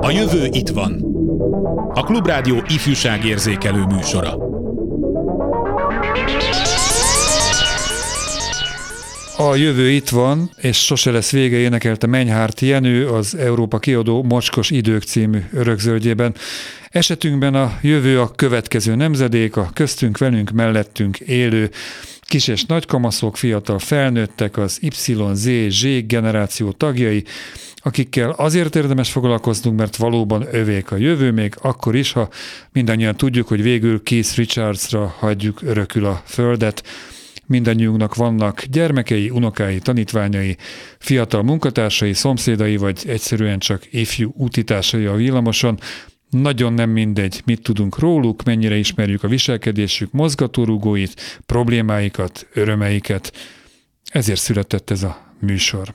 A jövő itt van. A Klubrádió ifjúságérzékelő műsora. A jövő itt van, és sose lesz vége énekelte Menyhárt Jenő az Európa kiadó Mocskos idők című örökzöldjében. Esetünkben a jövő a következő nemzedék, a köztünk, velünk, mellettünk élő kis és nagykamaszok, fiatal felnőttek, az Z generáció tagjai, akikkel azért érdemes foglalkoznunk, mert valóban övék a jövő, még akkor is, ha mindannyian tudjuk, hogy végül Keith Richardsra hagyjuk örökül a földet. Mindannyiunknak vannak gyermekei, unokái, tanítványai, fiatal munkatársai, szomszédai, vagy egyszerűen csak ifjú útitársai a villamoson. Nagyon nem mindegy, mit tudunk róluk, mennyire ismerjük a viselkedésük mozgatórugóit, problémáikat, örömeiket. Ezért született ez a műsor.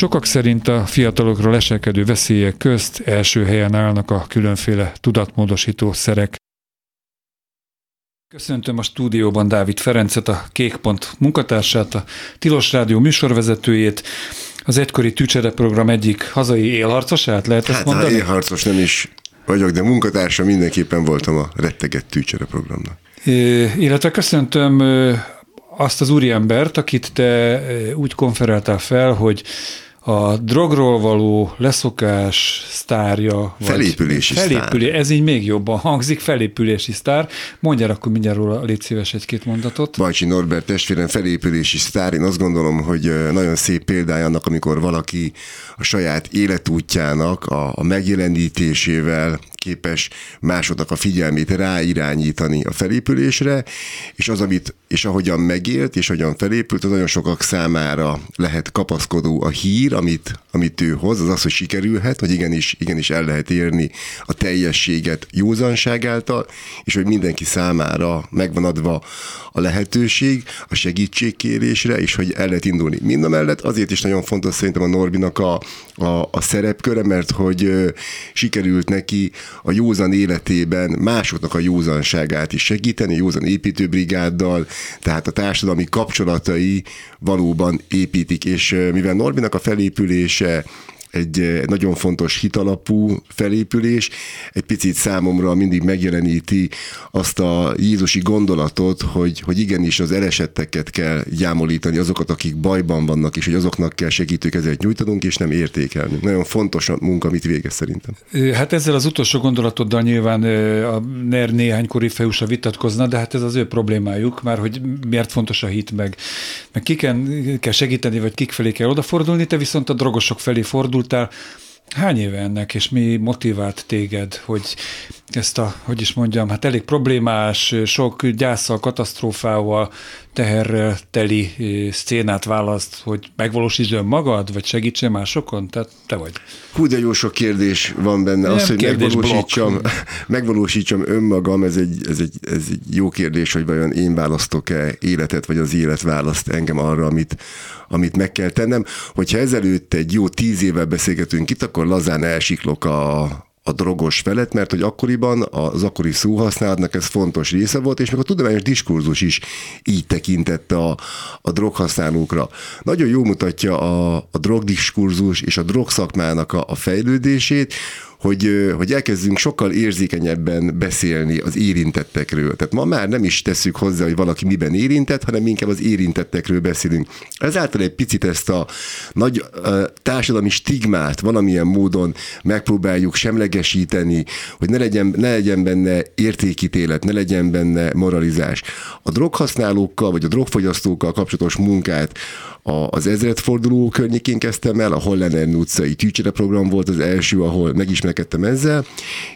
Sokak szerint a fiatalokra leselkedő veszélyek közt első helyen állnak a különféle tudatmódosító szerek. Köszöntöm a stúdióban Dávid Ferencet, a Kékpont munkatársát, a Tilos Rádió műsorvezetőjét, az egykori Tücsere program egyik hazai élharcosát, lehet hát, ezt mondani? Hát élharcos nem is vagyok, de munkatársa mindenképpen voltam a retteget Tücsere programnak. É, illetve köszöntöm azt az úriembert, akit te úgy konferáltál fel, hogy a drogról való leszokás sztárja. Felépülési felépülé, sztár. Ez így még jobban hangzik, felépülési sztár. Mondjál akkor mindjárt róla, légy szíves egy-két mondatot. Bajcsi Norbert testvérem felépülési sztár. Én azt gondolom, hogy nagyon szép példája annak, amikor valaki a saját életútjának a, a megjelenítésével képes másodnak a figyelmét ráirányítani a felépülésre, és az, amit, és ahogyan megélt, és ahogyan felépült, az nagyon sokak számára lehet kapaszkodó a hír, amit, amit ő hoz, az az, hogy sikerülhet, hogy igenis, igenis el lehet érni a teljességet józanság által, és hogy mindenki számára megvan adva a lehetőség a segítségkérésre, és hogy el lehet indulni. Mind a mellett azért is nagyon fontos szerintem a Norbinak a, a, a szerepköre, mert hogy sikerült neki a józan életében másoknak a józanságát is segíteni, józan építőbrigáddal, tehát a társadalmi kapcsolatai valóban építik, és mivel Norbinak a felépülése egy nagyon fontos hitalapú felépülés, egy picit számomra mindig megjeleníti azt a Jézusi gondolatot, hogy, hogy igenis az elesetteket kell gyámolítani, azokat, akik bajban vannak, és hogy azoknak kell segítőkezet nyújtanunk, és nem értékelni. Nagyon fontos a munka, amit végez szerintem. Hát ezzel az utolsó gondolatoddal nyilván a NER néhány kori fejúsa vitatkozna, de hát ez az ő problémájuk, már hogy miért fontos a hit, meg, meg kiken kell segíteni, vagy kik felé kell odafordulni, te viszont a drogosok felé fordul, fordultál. Hány éve ennek, és mi motivált téged, hogy ezt a, hogy is mondjam, hát elég problémás, sok gyászsal, katasztrófával, teherrel teli szcénát választ, hogy megvalósítsd magad, vagy segítse másokon? Tehát te vagy. Hú, de jó sok kérdés van benne. Nem Az, hogy megvalósítsam, megvalósítsam önmagam, ez egy, ez, egy, ez egy jó kérdés, hogy vajon én választok-e életet, vagy az élet választ engem arra, amit, amit meg kell tennem. Hogyha ezelőtt egy jó tíz évvel beszélgetünk itt, akkor lazán elsiklok a, a drogos felett, mert hogy akkoriban az akkori szóhasználatnak ez fontos része volt, és még a tudományos diskurzus is így tekintett a, a droghasználókra. Nagyon jó mutatja a, a drogdiskurzus és a drogszakmának a, a fejlődését, hogy, hogy elkezdünk sokkal érzékenyebben beszélni az érintettekről. Tehát ma már nem is tesszük hozzá, hogy valaki miben érintett, hanem inkább az érintettekről beszélünk. Ezáltal egy picit ezt a nagy társadalmi stigmát valamilyen módon megpróbáljuk semlegesíteni, hogy ne legyen, ne legyen benne értékítélet, ne legyen benne moralizás. A droghasználókkal vagy a drogfogyasztókkal kapcsolatos munkát az ezredforduló környékén kezdtem el, a Hollander utcai tűcsere program volt az első, ahol megismerkedtem ezzel,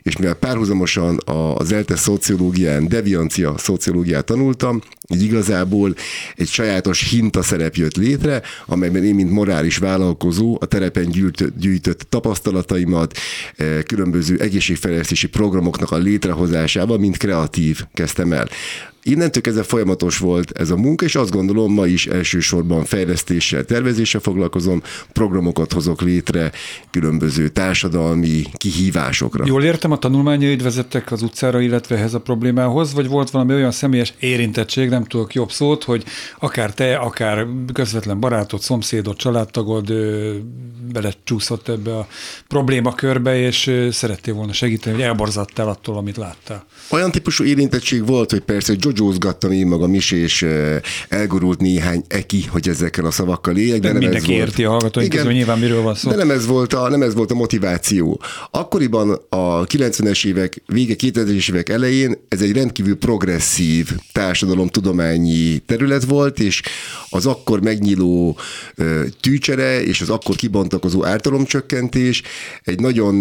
és mivel párhuzamosan az ELTE szociológián, deviancia szociológiát tanultam, így igazából egy sajátos hinta szerep jött létre, amelyben én, mint morális vállalkozó, a terepen gyűjtött, gyűjtött tapasztalataimat, eh, különböző egészségfejlesztési programoknak a létrehozásával, mint kreatív kezdtem el. Innentől kezdve folyamatos volt ez a munka, és azt gondolom, ma is elsősorban fejlesztéssel, tervezéssel foglalkozom, programokat hozok létre különböző társadalmi kihívásokra. Jól értem, a tanulmányaid vezettek az utcára, illetve ehhez a problémához, vagy volt valami olyan személyes érintettség, nem tudok jobb szót, hogy akár te, akár közvetlen barátod, szomszédod, családtagod belecsúszott ebbe a problémakörbe, és szerettél volna segíteni, hogy elborzattál attól, amit láttál. Olyan típusú érintettség volt, hogy persze, jojózgattam én magam is, és elgurult néhány eki, hogy ezekkel a szavakkal éljek. De, de nem mindenki ez érti volt. a hallgatóink közül, nyilván miről van szó. De nem ez, volt a, nem ez volt a motiváció. Akkoriban a 90-es évek, vége 2000-es évek elején ez egy rendkívül progresszív társadalomtudományi terület volt, és az akkor megnyíló tűcsere és az akkor kibontakozó ártalomcsökkentés egy nagyon,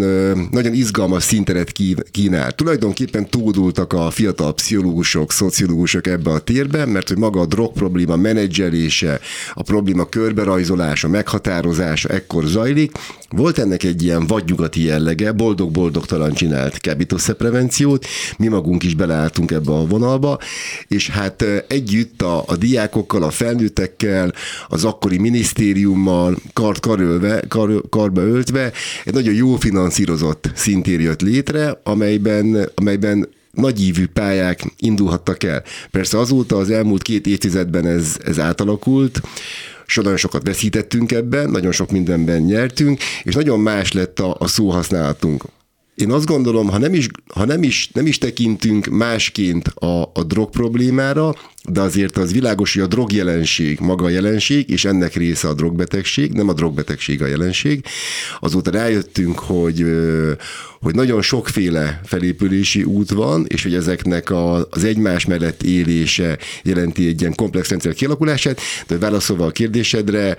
nagyon izgalmas szinteret kínál. Tulajdonképpen túldultak a fiatal pszichológusok, szociológusok ebbe a térbe, mert hogy maga a drog probléma menedzselése, a probléma körberajzolása, meghatározása ekkor zajlik. Volt ennek egy ilyen vadnyugati jellege, boldog-boldogtalan csinált kábítószerprevenciót, mi magunk is beleálltunk ebbe a vonalba, és hát együtt a, a diákokkal, a felnőttekkel, az akkori minisztériummal kart karölve, kar, karba öltve egy nagyon jó finanszírozott szintér jött létre, amelyben, amelyben nagyívű pályák indulhattak el. Persze azóta az elmúlt két évtizedben ez, ez átalakult, so nagyon sokat veszítettünk ebben, nagyon sok mindenben nyertünk, és nagyon más lett a, a szóhasználatunk. Én azt gondolom, ha nem is, ha nem is, nem is tekintünk másként a, a drog problémára, de azért az világos, hogy a drogjelenség maga a jelenség, és ennek része a drogbetegség, nem a drogbetegség a jelenség. Azóta rájöttünk, hogy, hogy nagyon sokféle felépülési út van, és hogy ezeknek a, az egymás mellett élése jelenti egy ilyen komplex rendszer kialakulását, de válaszolva a kérdésedre,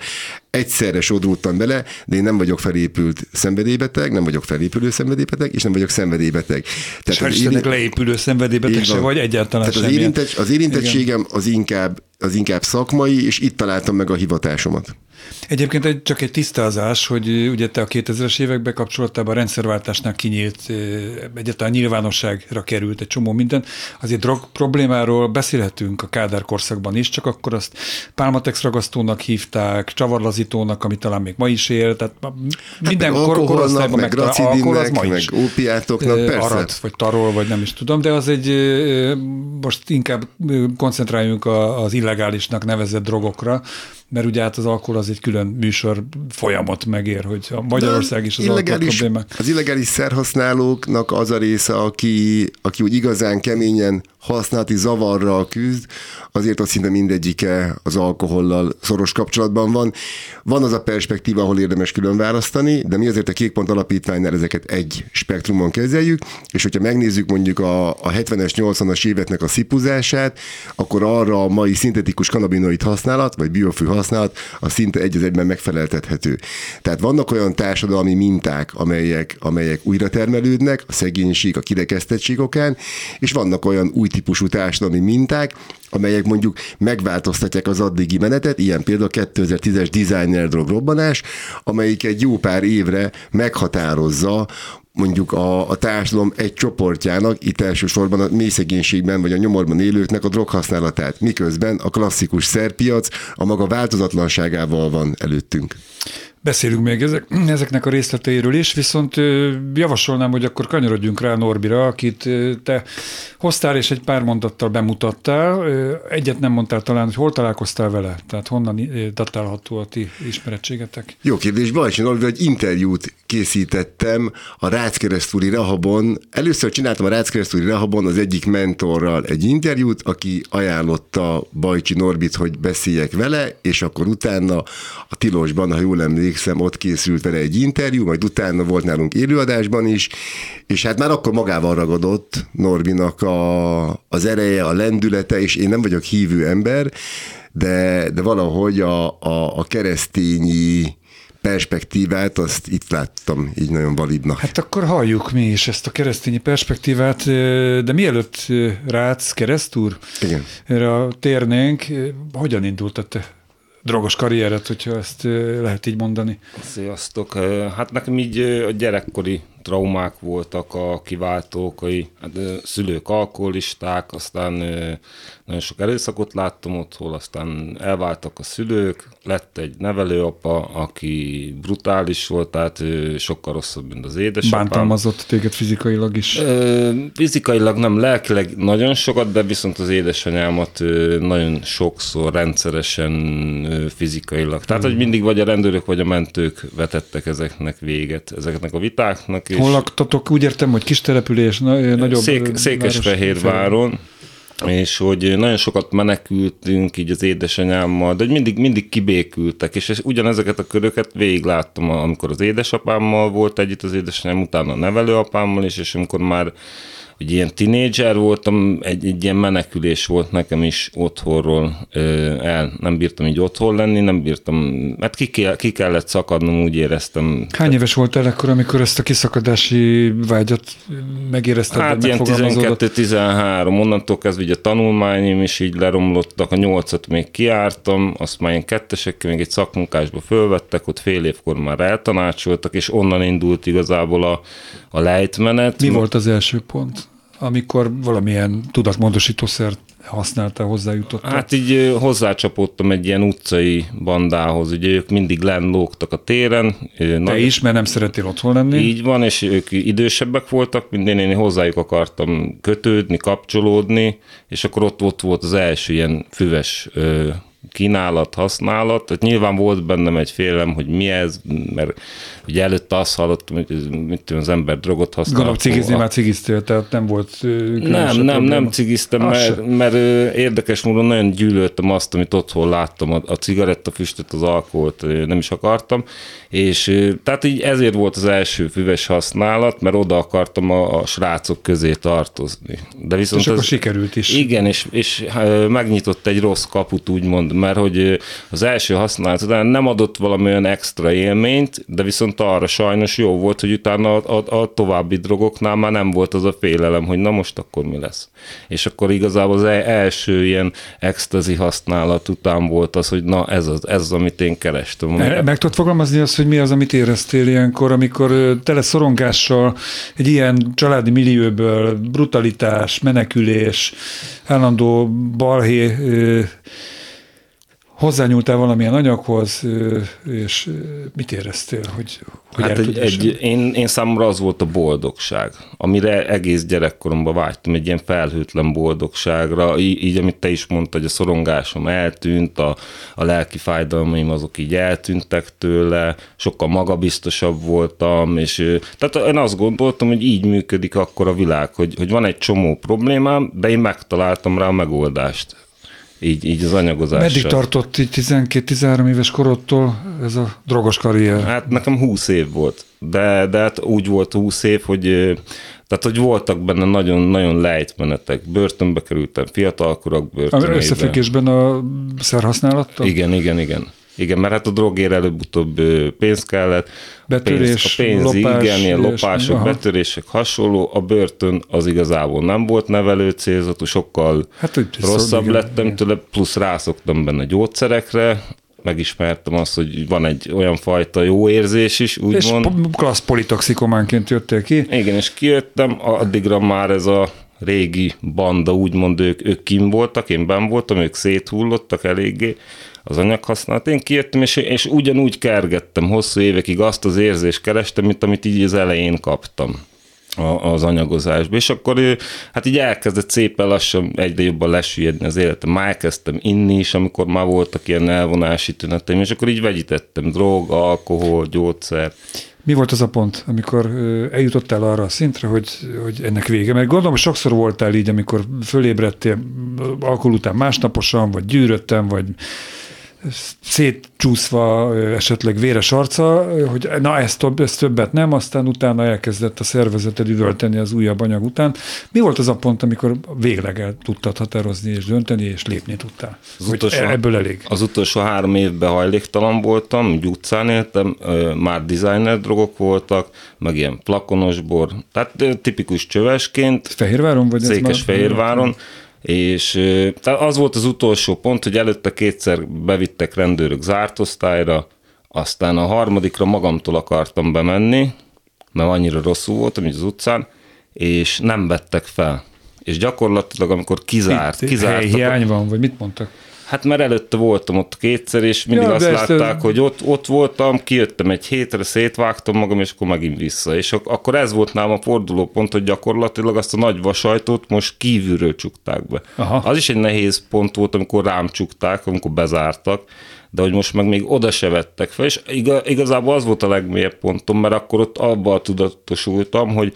egyszerre sodródtam bele, de én nem vagyok felépült szenvedélybeteg, nem vagyok felépülő szenvedélybeteg, és nem vagyok szenvedélybeteg. Tehát az éri... leépülő szenvedélybeteg se vagy egyáltalán Tehát az, érintett, az érintettségem az inkább, az inkább szakmai, és itt találtam meg a hivatásomat. Egyébként egy, csak egy tisztázás, hogy ugye te a 2000-es években kapcsolatában a rendszerváltásnál kinyílt, egyáltalán nyilvánosságra került egy csomó minden. Azért drog problémáról beszélhetünk a Kádár korszakban is, csak akkor azt pálmatex ragasztónak hívták, csavarlazítónak, ami talán még ma is él, tehát minden hát kor, korosztályban meg, meg alkohol, az ma meg is. ópiátoknak, persze. Arat, vagy tarol, vagy nem is tudom, de az egy, most inkább koncentráljunk az illegálisnak nevezett drogokra, mert ugye hát az alkohol az egy külön műsor folyamat megér, hogy a Magyarország is az illegális, problémák. Az illegális szerhasználóknak az a része, aki, aki úgy igazán keményen használati zavarral küzd, azért ott szinte mindegyike az alkohollal szoros kapcsolatban van. Van az a perspektíva, ahol érdemes külön választani, de mi azért a Kékpont Alapítványnál ezeket egy spektrumon kezeljük, és hogyha megnézzük mondjuk a, a 70-es, 80-as éveknek a szipuzását, akkor arra a mai szintetikus kanabinoid használat, vagy biofű használat, a szinte egy az egyben megfeleltethető. Tehát vannak olyan társadalmi minták, amelyek, amelyek újra termelődnek, a szegénység, a kirekesztettség okán, és vannak olyan új típusú társadalmi minták, amelyek mondjuk megváltoztatják az addigi menetet, ilyen például a 2010-es designer drog robbanás, amelyik egy jó pár évre meghatározza mondjuk a, a társadalom egy csoportjának, itt elsősorban a mély szegénységben vagy a nyomorban élőknek a droghasználatát, miközben a klasszikus szerpiac a maga változatlanságával van előttünk. Beszélünk még ezek, ezeknek a részleteiről is, viszont javasolnám, hogy akkor kanyarodjunk rá Norbira, akit te hoztál és egy pár mondattal bemutattál. Egyet nem mondtál talán, hogy hol találkoztál vele, tehát honnan datálható a ti ismerettségetek? Jó kérdés, Balcsi Norbi, egy interjút készítettem a Ráckeresztúri Rahabon. Először csináltam a Ráckeresztúri Rahabon az egyik mentorral egy interjút, aki ajánlotta Bajcsi Norbit, hogy beszéljek vele, és akkor utána a Tilosban, ha jól emlékszem, ott készült vele egy interjú, majd utána volt nálunk élőadásban is, és hát már akkor magával ragadott Norbinak a, az ereje, a lendülete, és én nem vagyok hívő ember, de, de valahogy a, a, a keresztényi perspektívát, azt itt láttam így nagyon validnak. Hát akkor halljuk mi is ezt a keresztényi perspektívát, de mielőtt Rácz keresztúr, Igen. erre térnénk, hogyan indult a te drogos karrieret, hogyha ezt lehet így mondani? Sziasztok! Hát nekem így a gyerekkori traumák voltak a kiváltókai, hát, szülők alkoholisták, aztán nagyon sok erőszakot láttam otthon, aztán elváltak a szülők, lett egy nevelőapa, aki brutális volt, tehát sokkal rosszabb, mint az édesapám. Bántalmazott téged fizikailag is? Fizikailag nem, lelkileg nagyon sokat, de viszont az édesanyámat nagyon sokszor, rendszeresen fizikailag. Tehát, hogy mindig vagy a rendőrök, vagy a mentők vetettek ezeknek véget, ezeknek a vitáknak. Hol laktatok? Úgy értem, hogy kis település, nagyobb Szék, Székesfehérváron és hogy nagyon sokat menekültünk így az édesanyámmal, de hogy mindig, mindig kibékültek, és ugyanezeket a köröket végig láttam, amikor az édesapámmal volt együtt az édesanyám, utána a nevelőapámmal is, és amikor már hogy ilyen tinédzser voltam, egy, egy ilyen menekülés volt nekem is otthonról el. Nem bírtam így otthon lenni, nem bírtam, mert ki, kell, ki kellett szakadnom, úgy éreztem. Hány éves voltál akkor, amikor ezt a kiszakadási vágyat megérezted? Hát ilyen 12-13, onnantól kezdve ugye a tanulmányim is így leromlottak, a nyolcat még kiártam, azt már ilyen kettesekkel még egy szakmunkásba fölvettek, ott fél évkor már eltanácsoltak, és onnan indult igazából a, a lejtmenet. Mi volt az első pont? Amikor valamilyen tudatmódosítószert használta, hozzájutott? Hát így hozzácsapottam egy ilyen utcai bandához, ugye ők mindig lógtak a téren. Te nagy... is, mert nem szeretél otthon lenni? Így van, és ők idősebbek voltak, mint én, én hozzájuk akartam kötődni, kapcsolódni, és akkor ott, ott volt az első ilyen füves kínálat, használat. Tehát nyilván volt bennem egy félelem, hogy mi ez, mert ugye előtte azt hallottam, hogy mit tudom, az ember drogot használ. Gondolom, cigizni már cigiztél, tehát nem volt Nem, nem, nem cigiztem, mert, mert, érdekes módon nagyon gyűlöltem azt, amit otthon láttam, a, a cigarettafüstöt, az alkoholt nem is akartam, és tehát így ezért volt az első füves használat, mert oda akartam a, a srácok közé tartozni. De viszont és ez, akkor sikerült is. Igen, és, és megnyitott egy rossz kaput, úgymond, mert hogy az első használat után nem adott valami olyan extra élményt, de viszont arra sajnos jó volt, hogy utána a, a, a további drogoknál már nem volt az a félelem, hogy na most akkor mi lesz. És akkor igazából az e- első ilyen extazi használat után volt az, hogy na ez az, ez az amit én kerestem. Meg, tudod fogalmazni azt, hogy mi az, amit éreztél ilyenkor, amikor tele szorongással egy ilyen családi millióből brutalitás, menekülés, állandó balhé hozzányúltál valamilyen anyaghoz, és mit éreztél, hogy, hogy hát egy, egy, én, én számomra az volt a boldogság, amire egész gyerekkoromban vágytam, egy ilyen felhőtlen boldogságra, így, így amit te is mondtad, hogy a szorongásom eltűnt, a, a lelki fájdalmaim azok így eltűntek tőle, sokkal magabiztosabb voltam, és tehát én azt gondoltam, hogy így működik akkor a világ, hogy, hogy van egy csomó problémám, de én megtaláltam rá a megoldást így, így az anyagozással. Meddig tartott így 12-13 éves korodtól ez a drogos karrier? Hát nekem 20 év volt, de, de hát úgy volt 20 év, hogy tehát, hogy voltak benne nagyon-nagyon lejtmenetek. Börtönbe kerültem, fiatalkorak börtönbe. Összefüggésben a szerhasználattal? Igen, igen, igen. Igen, mert hát a drogér előbb-utóbb pénz kellett. Betörés, pénz, a pénz, lopás, igen, ilyen lopások, aha. betörések, hasonló. A börtön az igazából nem volt nevelő célzatú, sokkal hát, rosszabb igen, lettem igen. tőle, plusz rászoktam benne gyógyszerekre, megismertem azt, hogy van egy olyan fajta jó érzés is, úgymond. És klassz politoxikománként jöttél ki. Igen, és kijöttem, addigra már ez a régi banda, úgymond ők, ők kim voltak, én ben voltam, ők széthullottak eléggé az anyaghasználat. Én kijöttem, és, és ugyanúgy kergettem hosszú évekig azt az érzést kerestem, mint amit így az elején kaptam az anyagozásba. És akkor hát így elkezdett szépen lassan egyre jobban lesüllyedni az életem. Már elkezdtem inni is, amikor már voltak ilyen elvonási tüneteim, és akkor így vegyítettem drog, alkohol, gyógyszer. Mi volt az a pont, amikor eljutottál arra a szintre, hogy, hogy ennek vége? Mert gondolom, sokszor voltál így, amikor fölébredtél alkohol után másnaposan, vagy gyűröttem, vagy szétcsúszva esetleg véres arca, hogy na ezt, több, ezt többet nem, aztán utána elkezdett a szervezeted üvölteni az újabb anyag után. Mi volt az a pont, amikor végleg el tudtad határozni és dönteni, és lépni tudtál? Az hogy utolsó, ebből elég? Az utolsó három évben hajléktalan voltam, úgy utcán éltem, már designer drogok voltak, meg ilyen plakonos bor, tehát tipikus csövesként. Fehérváron vagy? Székesfehérváron. Ez és tehát az volt az utolsó pont, hogy előtte kétszer bevittek rendőrök zárt osztályra, aztán a harmadikra magamtól akartam bemenni, mert annyira rosszul voltam így az utcán, és nem vettek fel. És gyakorlatilag, amikor kizárt, Itt, kizárt. Hiány van, vagy mit mondtak? Hát mert előtte voltam ott kétszer, és mindig ja, azt látták, ezt... hogy ott, ott voltam, kijöttem egy hétre, szétvágtam magam, és akkor megint vissza. És akkor ez volt nálam a fordulópont, hogy gyakorlatilag azt a nagy vasajtót most kívülről csukták be. Aha. Az is egy nehéz pont volt, amikor rám csukták, amikor bezártak, de hogy most meg még oda se vettek fel, és igazából az volt a legmélyebb pontom, mert akkor ott abban tudatosultam, hogy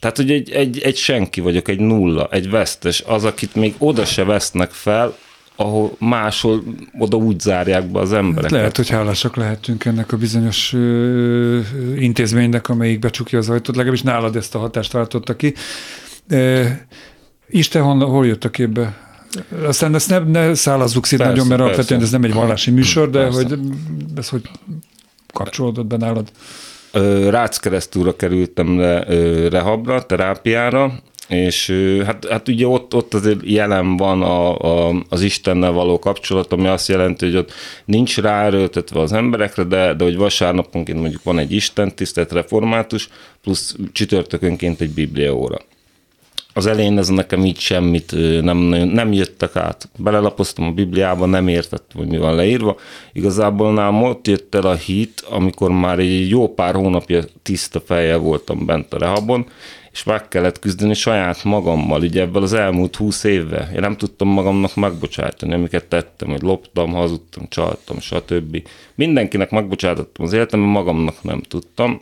tehát, hogy egy, egy, egy senki vagyok, egy nulla, egy vesztes, az, akit még oda se vesznek fel, ahol máshol oda úgy zárják be az embereket. Lehet, hogy hálásak lehetünk ennek a bizonyos ö, intézménynek, amelyik becsukja az ajtót, legalábbis nálad ezt a hatást váltotta ki. E, Isten hol, hol jött a képbe? Aztán ezt ne, ne szállazzuk szét nagyon, mert alapvetően ez nem egy vallási műsor, de persze. hogy ez hogy kapcsolódott be nálad? Rácz keresztúra kerültem le rehabra, terápiára, és hát, hát ugye ott, ott azért jelen van a, a, az Istennel való kapcsolat, ami azt jelenti, hogy ott nincs ráerőltetve az emberekre, de, de hogy vasárnaponként mondjuk van egy Isten tisztelt református, plusz csütörtökönként egy bibliaóra. Az elején ez nekem így semmit nem, nem jöttek át. Belelapoztam a Bibliába, nem értettem, hogy mi van leírva. Igazából nálam ott jött el a hit, amikor már egy jó pár hónapja tiszta fejjel voltam bent a rehabon, és meg kellett küzdeni saját magammal, ugye ebből az elmúlt húsz évvel. Én nem tudtam magamnak megbocsátani, amiket tettem, hogy loptam, hazudtam, csaltam, stb. Mindenkinek megbocsátottam az életemben, magamnak nem tudtam.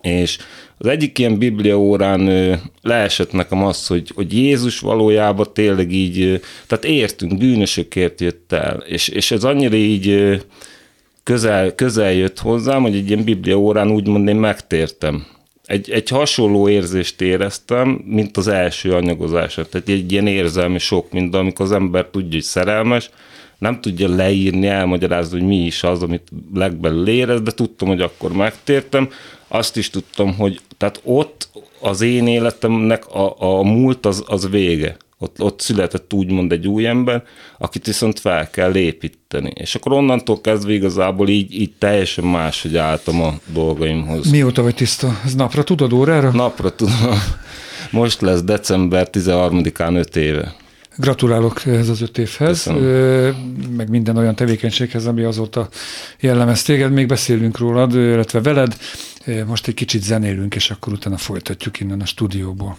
És az egyik ilyen biblia órán leesett nekem az, hogy, hogy Jézus valójában tényleg így, tehát értünk, bűnösökért jött el, és, és ez annyira így közel, közel jött hozzám, hogy egy ilyen biblia órán úgymond én megtértem egy, egy hasonló érzést éreztem, mint az első anyagozásra. Tehát egy ilyen érzelmi sok, mint amikor az ember tudja, hogy szerelmes, nem tudja leírni, elmagyarázni, hogy mi is az, amit legbelül érez, de tudtam, hogy akkor megtértem. Azt is tudtam, hogy tehát ott az én életemnek a, a múlt az, az vége. Ott, ott született úgymond egy új ember, akit viszont fel kell építeni. És akkor onnantól kezdve igazából így, így teljesen máshogy álltam a dolgaimhoz. Mióta vagy tiszta? Ez napra tudod, órára? Napra tudom. Most lesz december 13-án 5 éve. Gratulálok ez az öt évhez, Köszönöm. meg minden olyan tevékenységhez, ami azóta jellemez téged. Még beszélünk rólad, illetve veled. Most egy kicsit zenélünk, és akkor utána folytatjuk innen a stúdióból.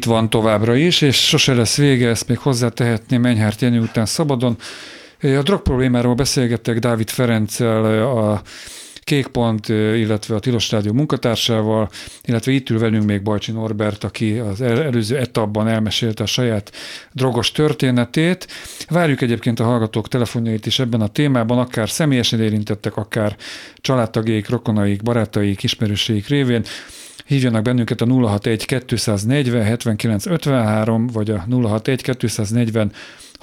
Itt van továbbra is, és sose lesz vége, ezt még hozzátehetném Enyhárt Jenő után szabadon. A drog problémáról beszélgettek Dávid Ferenccel, a Kékpont, illetve a Tilos Rádió munkatársával, illetve itt ül velünk még Bajcsi Norbert, aki az előző etapban elmesélte a saját drogos történetét. Várjuk egyébként a hallgatók telefonjait is ebben a témában, akár személyesen érintettek, akár családtagjaik, rokonaik, barátaik, ismerőseik révén. Hívjanak bennünket a 061 240 79 53, vagy a 061 240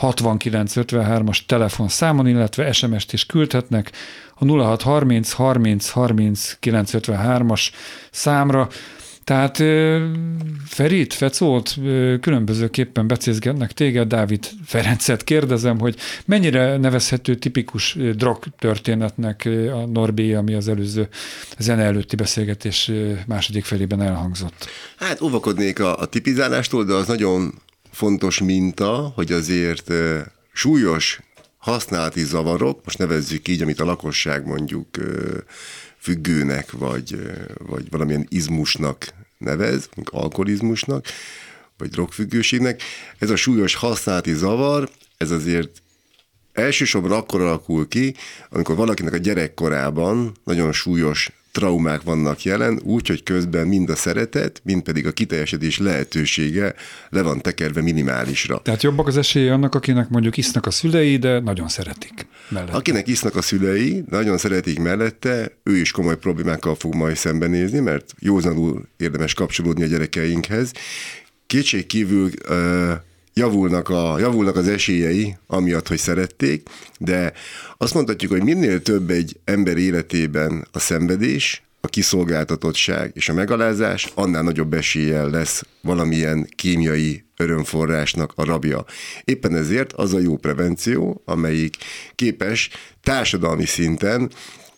6953-as telefonszámon, illetve SMS-t is küldhetnek a 0630 30 30 953-as számra. Tehát Ferit, Fecót különbözőképpen becézgetnek téged, Dávid Ferencet kérdezem, hogy mennyire nevezhető tipikus drog történetnek a Norbi, ami az előző zene előtti beszélgetés második felében elhangzott? Hát óvakodnék a, a tipizálástól, de az nagyon fontos minta, hogy azért súlyos használati zavarok, most nevezzük így, amit a lakosság mondjuk függőnek, vagy, vagy valamilyen izmusnak nevez, alkoholizmusnak, vagy drogfüggőségnek. Ez a súlyos használati zavar, ez azért elsősorban akkor alakul ki, amikor valakinek a gyerekkorában nagyon súlyos traumák vannak jelen, úgy, hogy közben mind a szeretet, mind pedig a kiteljesedés lehetősége le van tekerve minimálisra. Tehát jobbak az esélye annak, akinek mondjuk isznak a szülei, de nagyon szeretik mellette. Akinek isznak a szülei, nagyon szeretik mellette, ő is komoly problémákkal fog majd szembenézni, mert józanul érdemes kapcsolódni a gyerekeinkhez. Kétség kívül javulnak, a, javulnak az esélyei, amiatt, hogy szerették, de azt mondhatjuk, hogy minél több egy ember életében a szenvedés, a kiszolgáltatottság és a megalázás, annál nagyobb eséllyel lesz valamilyen kémiai örömforrásnak a rabja. Éppen ezért az a jó prevenció, amelyik képes társadalmi szinten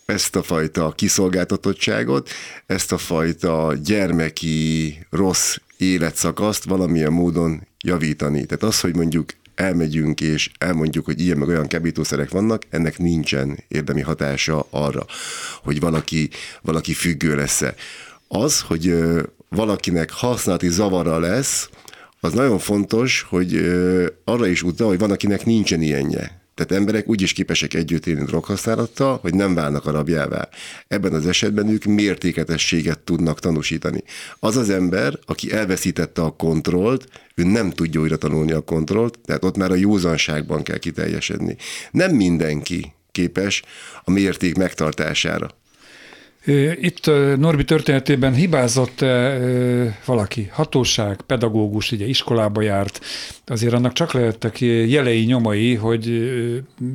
ezt a fajta kiszolgáltatottságot, ezt a fajta gyermeki rossz életszakaszt valamilyen módon javítani. Tehát az, hogy mondjuk elmegyünk és elmondjuk, hogy ilyen meg olyan kábítószerek vannak, ennek nincsen érdemi hatása arra, hogy valaki, valaki függő lesz-e. Az, hogy valakinek használati zavara lesz, az nagyon fontos, hogy arra is utal, hogy van, akinek nincsen ilyenje. Tehát emberek úgy is képesek együtt élni droghasználattal, hogy nem válnak a rabjává. Ebben az esetben ők mértéketességet tudnak tanúsítani. Az az ember, aki elveszítette a kontrollt, ő nem tudja újra tanulni a kontrollt, tehát ott már a józanságban kell kiteljesedni. Nem mindenki képes a mérték megtartására. Itt Norbi történetében hibázott valaki, hatóság, pedagógus, ugye iskolába járt, azért annak csak lehettek jelei, nyomai, hogy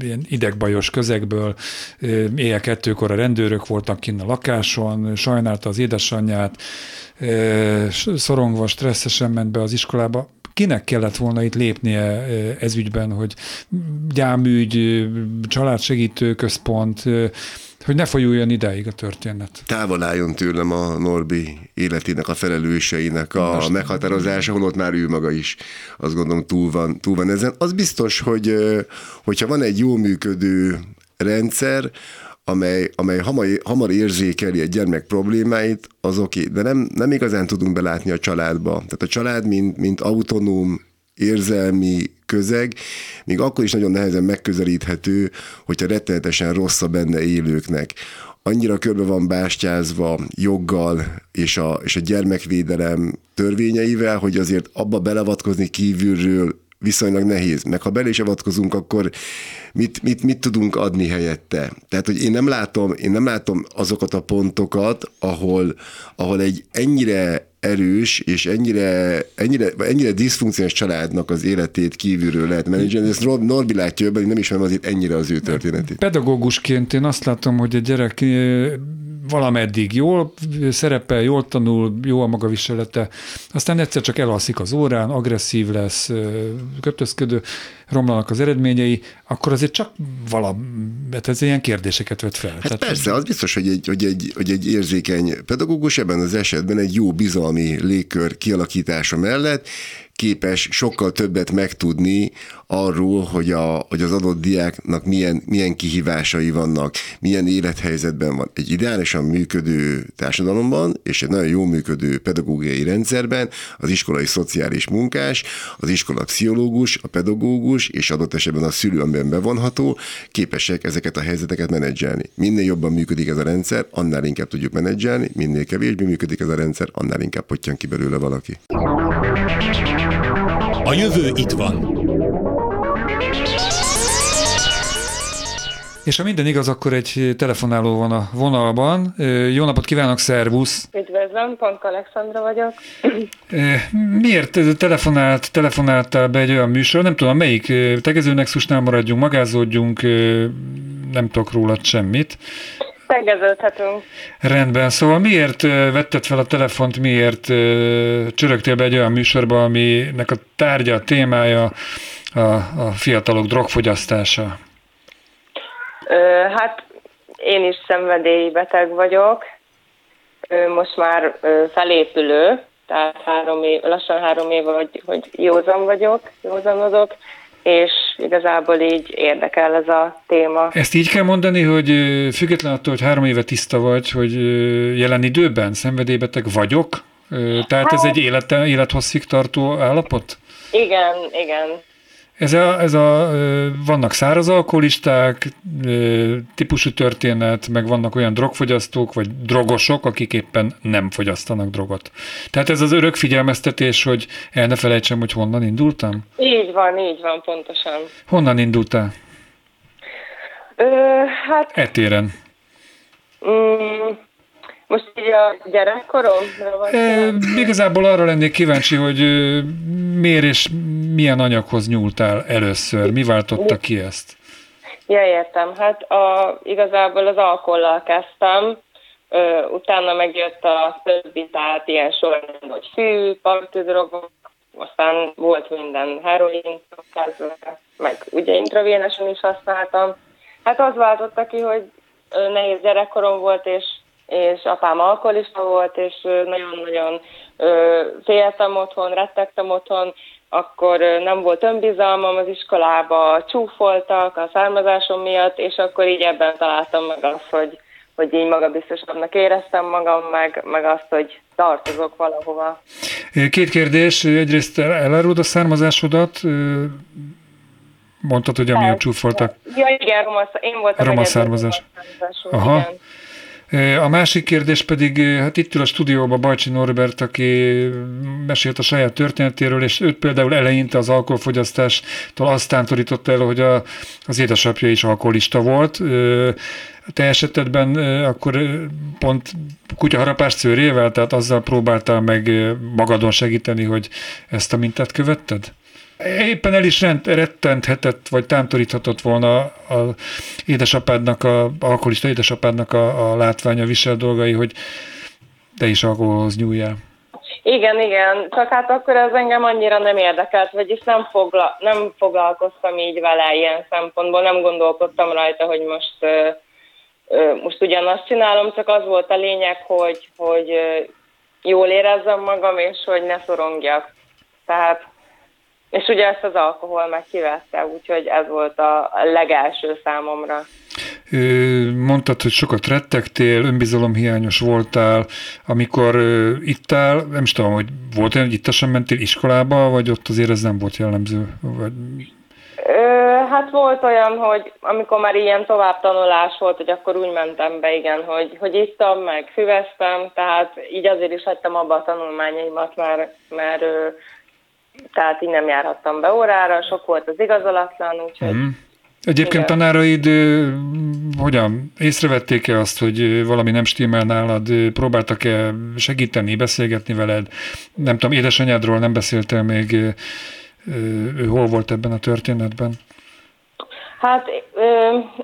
ilyen idegbajos közegből éjjel kettőkor a rendőrök voltak kinn a lakáson, sajnálta az édesanyját, szorongva, stresszesen ment be az iskolába. Kinek kellett volna itt lépnie ez ügyben, hogy gyámügy, családsegítő központ, hogy ne folyuljon ideig a történet. Távol álljon tőlem a Norbi életének, a felelőseinek a Most meghatározása, holott már ő maga is azt gondolom túl van, túl van ezen. Az biztos, hogy hogyha van egy jó működő rendszer, amely, amely hamar, hamar érzékeli egy gyermek problémáit, az oké, de nem, nem igazán tudunk belátni a családba. Tehát a család, mint, mint autonóm érzelmi közeg, még akkor is nagyon nehezen megközelíthető, hogyha rettenetesen rossz a benne élőknek. Annyira körbe van bástyázva joggal és a, és a gyermekvédelem törvényeivel, hogy azért abba belevatkozni kívülről viszonylag nehéz. Meg ha bele is avatkozunk, akkor mit, mit, mit tudunk adni helyette? Tehát, hogy én nem látom, én nem látom azokat a pontokat, ahol, ahol egy ennyire erős és ennyire, ennyire, ennyire diszfunkciós családnak az életét kívülről lehet menedzselni. Ezt Norbi látja jobban, nem ismerem azért ennyire az ő történetét. Pedagógusként én azt látom, hogy a gyerek valameddig jól szerepel, jól tanul, jó a magaviselete, aztán egyszer csak elalszik az órán, agresszív lesz, kötözködő, romlanak az eredményei, akkor azért csak vala mert ez ilyen kérdéseket vet fel. Hát Tehát, persze, az biztos, hogy egy, hogy, egy, hogy egy érzékeny pedagógus ebben az esetben egy jó bizalmi légkör kialakítása mellett képes sokkal többet megtudni arról, hogy, a, hogy az adott diáknak milyen, milyen kihívásai vannak, milyen élethelyzetben van. Egy ideálisan működő társadalomban és egy nagyon jó működő pedagógiai rendszerben az iskolai szociális munkás, az iskola pszichológus, a pedagógus és adott esetben a szülő, amiben bevonható, képesek ezeket a helyzeteket menedzselni. Minél jobban működik ez a rendszer, annál inkább tudjuk menedzselni, minél kevésbé működik ez a rendszer, annál inkább potyan ki belőle valaki. A jövő itt van. És ha minden igaz, akkor egy telefonáló van a vonalban. Jó napot kívánok, szervusz! Üdvözlöm, Pont Alexandra vagyok. Miért telefonált, telefonáltál be egy olyan műsor? Nem tudom, melyik tegezőnexusnál maradjunk, magázódjunk, nem tudok róla semmit. Tegeződhetünk. Rendben, szóval miért vetted fel a telefont, miért csörögtél be egy olyan műsorba, aminek a tárgya, a témája a, a fiatalok drogfogyasztása? Hát én is szenvedélybeteg vagyok, most már felépülő, tehát három év, lassan három év, hogy, hogy józan vagyok, józanodok, és igazából így érdekel ez a téma. Ezt így kell mondani, hogy független attól, hogy három éve tiszta vagy, hogy jelen időben szenvedélybeteg vagyok, tehát ez egy élet, élethosszig tartó állapot? Igen, igen. Ez a, ez a, vannak száraz alkoholisták, típusú történet, meg vannak olyan drogfogyasztók, vagy drogosok, akik éppen nem fogyasztanak drogot. Tehát ez az örök figyelmeztetés, hogy el ne felejtsem, hogy honnan indultam? Így van, így van, pontosan. Honnan indultál? Ö, hát... Etéren. Mm, most így a gyerekkoromra vagy? E, igazából arra lennék kíváncsi, hogy miért és milyen anyaghoz nyúltál először? Mi váltotta ki ezt? Ja, értem. Hát a, igazából az alkohollal kezdtem, ö, utána megjött a többi, tehát ilyen sor, hogy fű, partidrogok, aztán volt minden heroin, meg ugye intravénesen is használtam. Hát az váltotta ki, hogy nehéz gyerekkorom volt, és és apám alkoholista volt, és nagyon-nagyon féltem otthon, rettegtem otthon, akkor nem volt önbizalmam az iskolába, csúfoltak a származásom miatt, és akkor így ebben találtam meg azt, hogy, hogy így magabiztosabbnak éreztem magam, meg, meg azt, hogy tartozok valahova. Két kérdés. Egyrészt elárulod a származásodat, mondtad, hogy amiatt csúfoltak. Ja, igen, roma, én voltam roma származás. Aha. Igen. A másik kérdés pedig, hát itt ül a stúdióban Bajcsi Norbert, aki mesélt a saját történetéről, és őt például eleinte az alkoholfogyasztástól azt tántorította el, hogy a, az édesapja is alkoholista volt. Te esetedben akkor pont kutyaharapás szőrével, tehát azzal próbáltál meg magadon segíteni, hogy ezt a mintát követted? Éppen el is rend, rettenthetett, vagy tántoríthatott volna a édesapádnak, a alkoholista édesapádnak a, a látványa visel dolgai, hogy te is alkoholhoz nyúljál. Igen, igen, csak hát akkor ez engem annyira nem érdekelt, vagyis nem, fogla, nem foglalkoztam így vele ilyen szempontból, nem gondolkodtam rajta, hogy most, most ugyanazt csinálom, csak az volt a lényeg, hogy, hogy jól érezzem magam, és hogy ne szorongjak. Tehát és ugye ezt az alkohol meg kivette, úgyhogy ez volt a legelső számomra. Mondtad, hogy sokat rettegtél, önbizalomhiányos voltál, amikor ittál, nem is tudom, hogy volt olyan, hogy ittasan mentél iskolába, vagy ott azért ez nem volt jellemző? Vagy... Hát volt olyan, hogy amikor már ilyen továbbtanulás volt, hogy akkor úgy mentem be, igen, hogy, hogy ittam, meg füveztem, tehát így azért is hagytam abba a tanulmányaimat, mert, mert tehát így nem járhattam be órára, sok volt az igazolatlan, úgyhogy... Mm. Egyébként Igen. tanáraid hogyan észrevették-e azt, hogy valami nem stimmel nálad, próbáltak-e segíteni, beszélgetni veled? Nem tudom, édesanyádról nem beszéltél még, ő hol volt ebben a történetben? Hát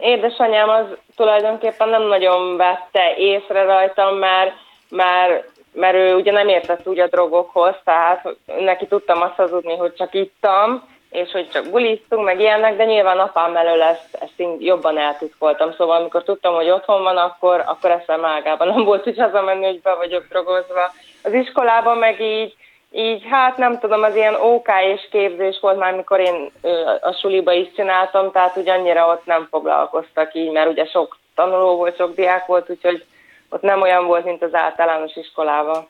édesanyám az tulajdonképpen nem nagyon vette észre rajtam, mert már mert ő ugye nem értett úgy a drogokhoz, tehát neki tudtam azt hazudni, hogy csak ittam, és hogy csak buliztunk, meg ilyenek, de nyilván apám elől ezt, ezt jobban eltitkoltam. Szóval amikor tudtam, hogy otthon van, akkor, akkor eszem ágában nem volt, hogy hazamenni, hogy be vagyok drogozva. Az iskolában meg így, így hát nem tudom, az ilyen OK és képzés volt már, mikor én a suliba is csináltam, tehát úgy annyira ott nem foglalkoztak így, mert ugye sok tanuló volt, sok diák volt, úgyhogy ott nem olyan volt, mint az általános iskolában.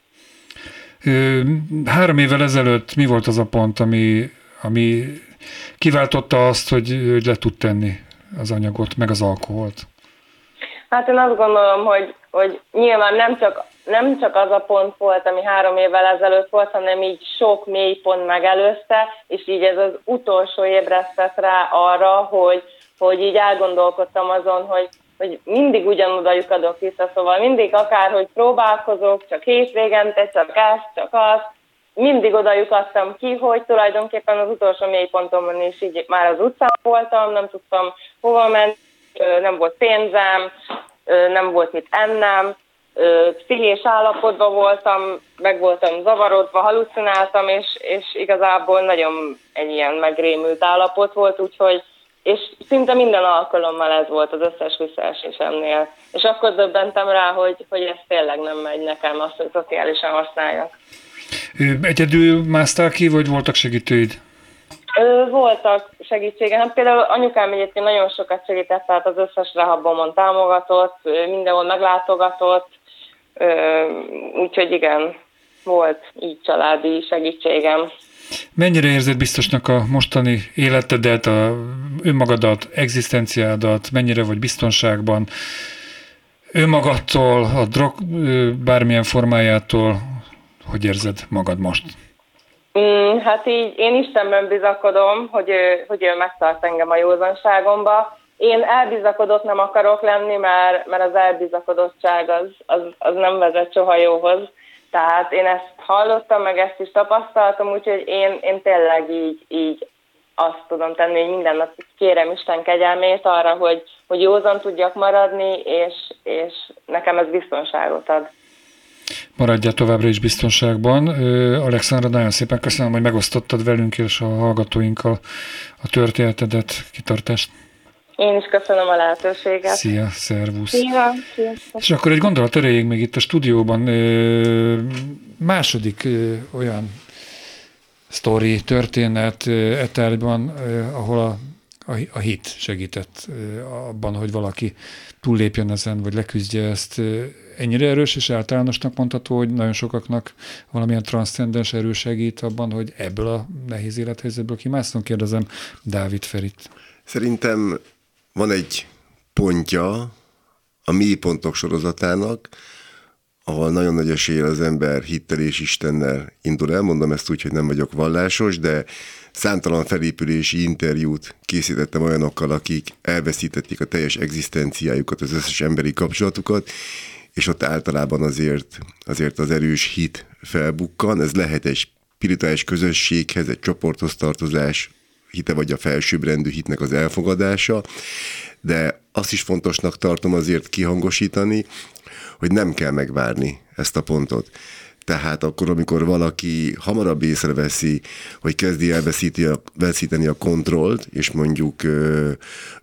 Három évvel ezelőtt mi volt az a pont, ami, ami kiváltotta azt, hogy, hogy le tud tenni az anyagot, meg az alkoholt? Hát én azt gondolom, hogy, hogy nyilván nem csak, nem csak az a pont volt, ami három évvel ezelőtt volt, hanem így sok mély pont megelőzte, és így ez az utolsó ébresztett rá arra, hogy, hogy így elgondolkodtam azon, hogy hogy mindig ugyanoda lyukadok vissza, szóval mindig akár, hogy próbálkozok, csak hétvégente, csak ezt, csak azt, mindig oda lyukadtam ki, hogy tulajdonképpen az utolsó mélypontomon is így már az utcán voltam, nem tudtam hova menni, nem volt pénzem, nem volt mit ennem, pszichés állapotban voltam, meg voltam zavarodva, halucináltam, és, és igazából nagyon egy ilyen megrémült állapot volt, úgyhogy és szinte minden alkalommal ez volt az összes visszaesésemnél. És akkor döbbentem rá, hogy, hogy ez tényleg nem megy nekem, azt, hogy szociálisan használjak. Egyedül másztál ki, vagy voltak segítőid? Voltak segítsége. Hát például anyukám egyébként nagyon sokat segített, tehát az összes rehabomon támogatott, mindenhol meglátogatott, úgyhogy igen, volt így családi segítségem. Mennyire érzed biztosnak a mostani életedet, a önmagadat, egzisztenciádat, mennyire vagy biztonságban önmagadtól, a drog bármilyen formájától, hogy érzed magad most? Mm, hát így én Istenben bizakodom, hogy ő, hogy ő megtart engem a józanságomba. Én elbizakodott nem akarok lenni, mert, mert az elbizakodottság az, az, az nem vezet soha jóhoz. Tehát én ezt hallottam, meg ezt is tapasztaltam, úgyhogy én, én tényleg így, így azt tudom tenni, hogy minden nap kérem Isten kegyelmét arra, hogy, hogy józan tudjak maradni, és, és nekem ez biztonságot ad. Maradja továbbra is biztonságban. Alexandra, nagyon szépen köszönöm, hogy megosztottad velünk és a hallgatóinkkal a történetedet, kitartást. Én is köszönöm a lehetőséget. Szia, szervusz. Szia, sziasztok. És akkor egy gondolat erejéig még itt a stúdióban. Második olyan sztori, történet etárgyban, ahol a, a, a hit segített abban, hogy valaki túllépjen ezen, vagy leküzdje ezt. Ennyire erős és általánosnak mondható, hogy nagyon sokaknak valamilyen transzcendens erő segít abban, hogy ebből a nehéz élethelyzetből kimászunk, kérdezem Dávid Ferit. Szerintem van egy pontja a mélypontok sorozatának, ahol nagyon nagy esélye az ember hittel és Istennel indul el. Mondom ezt úgy, hogy nem vagyok vallásos, de számtalan felépülési interjút készítettem olyanokkal, akik elveszítették a teljes egzisztenciájukat, az összes emberi kapcsolatukat, és ott általában azért, azért az erős hit felbukkan. Ez lehet egy spirituális közösséghez, egy csoporthoz tartozás, hite vagy a felsőbbrendű hitnek az elfogadása, de azt is fontosnak tartom azért kihangosítani, hogy nem kell megvárni ezt a pontot. Tehát akkor, amikor valaki hamarabb észreveszi, hogy kezdi elveszíti a, veszíteni a kontrollt, és mondjuk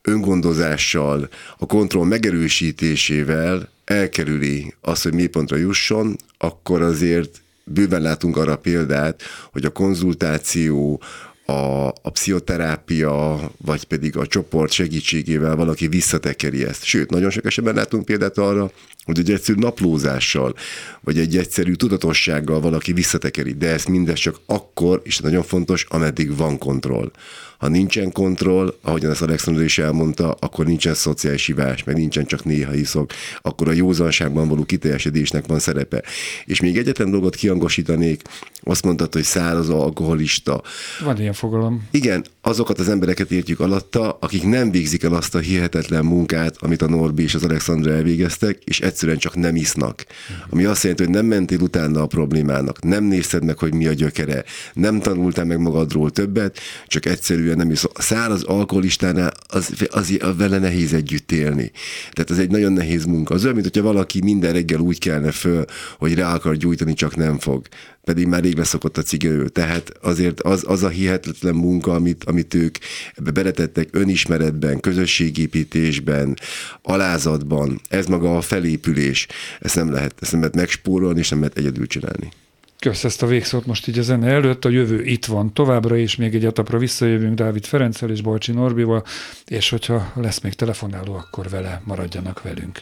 öngondozással, a kontroll megerősítésével elkerüli azt, hogy mélypontra jusson, akkor azért bőven látunk arra példát, hogy a konzultáció, a, a pszichoterápia, vagy pedig a csoport segítségével valaki visszatekeri ezt. Sőt, nagyon sok esetben látunk példát arra, hogy egy egyszerű naplózással, vagy egy egyszerű tudatossággal valaki visszatekeri, de ez mindez csak akkor, és nagyon fontos, ameddig van kontroll. Ha nincsen kontroll, ahogyan ezt Alexander is elmondta, akkor nincsen szociális hívás, meg nincsen csak néha iszok, akkor a józanságban való kiteljesedésnek van szerepe. És még egyetlen dolgot kiangosítanék, azt mondtad, hogy száraz alkoholista. Van ilyen fogalom. Igen, azokat az embereket értjük alatta, akik nem végzik el azt a hihetetlen munkát, amit a Norbi és az Alexandra elvégeztek, és egyszerűen csak nem isznak. Ami azt jelenti, hogy nem mentél utána a problémának, nem nézted meg, hogy mi a gyökere, nem tanultál meg magadról többet, csak egyszerűen nem iszol. A száraz alkoholistánál az, az, az vele nehéz együtt élni. Tehát ez egy nagyon nehéz munka. Az olyan, mint hogyha valaki minden reggel úgy kelne föl, hogy rá akar gyújtani, csak nem fog pedig már rég leszokott a cigerő. Tehát azért az, az a hihetetlen munka, amit, amit ők ebbe beletettek önismeretben, közösségépítésben, alázatban, ez maga a felépülés, ezt nem lehet, ezt nem lehet megspórolni, és nem lehet egyedül csinálni. Kösz ezt a végszót most így a zene előtt, a jövő itt van továbbra is, még egy etapra visszajövünk Dávid Ferenccel és Balcsi Norbival, és hogyha lesz még telefonáló, akkor vele maradjanak velünk.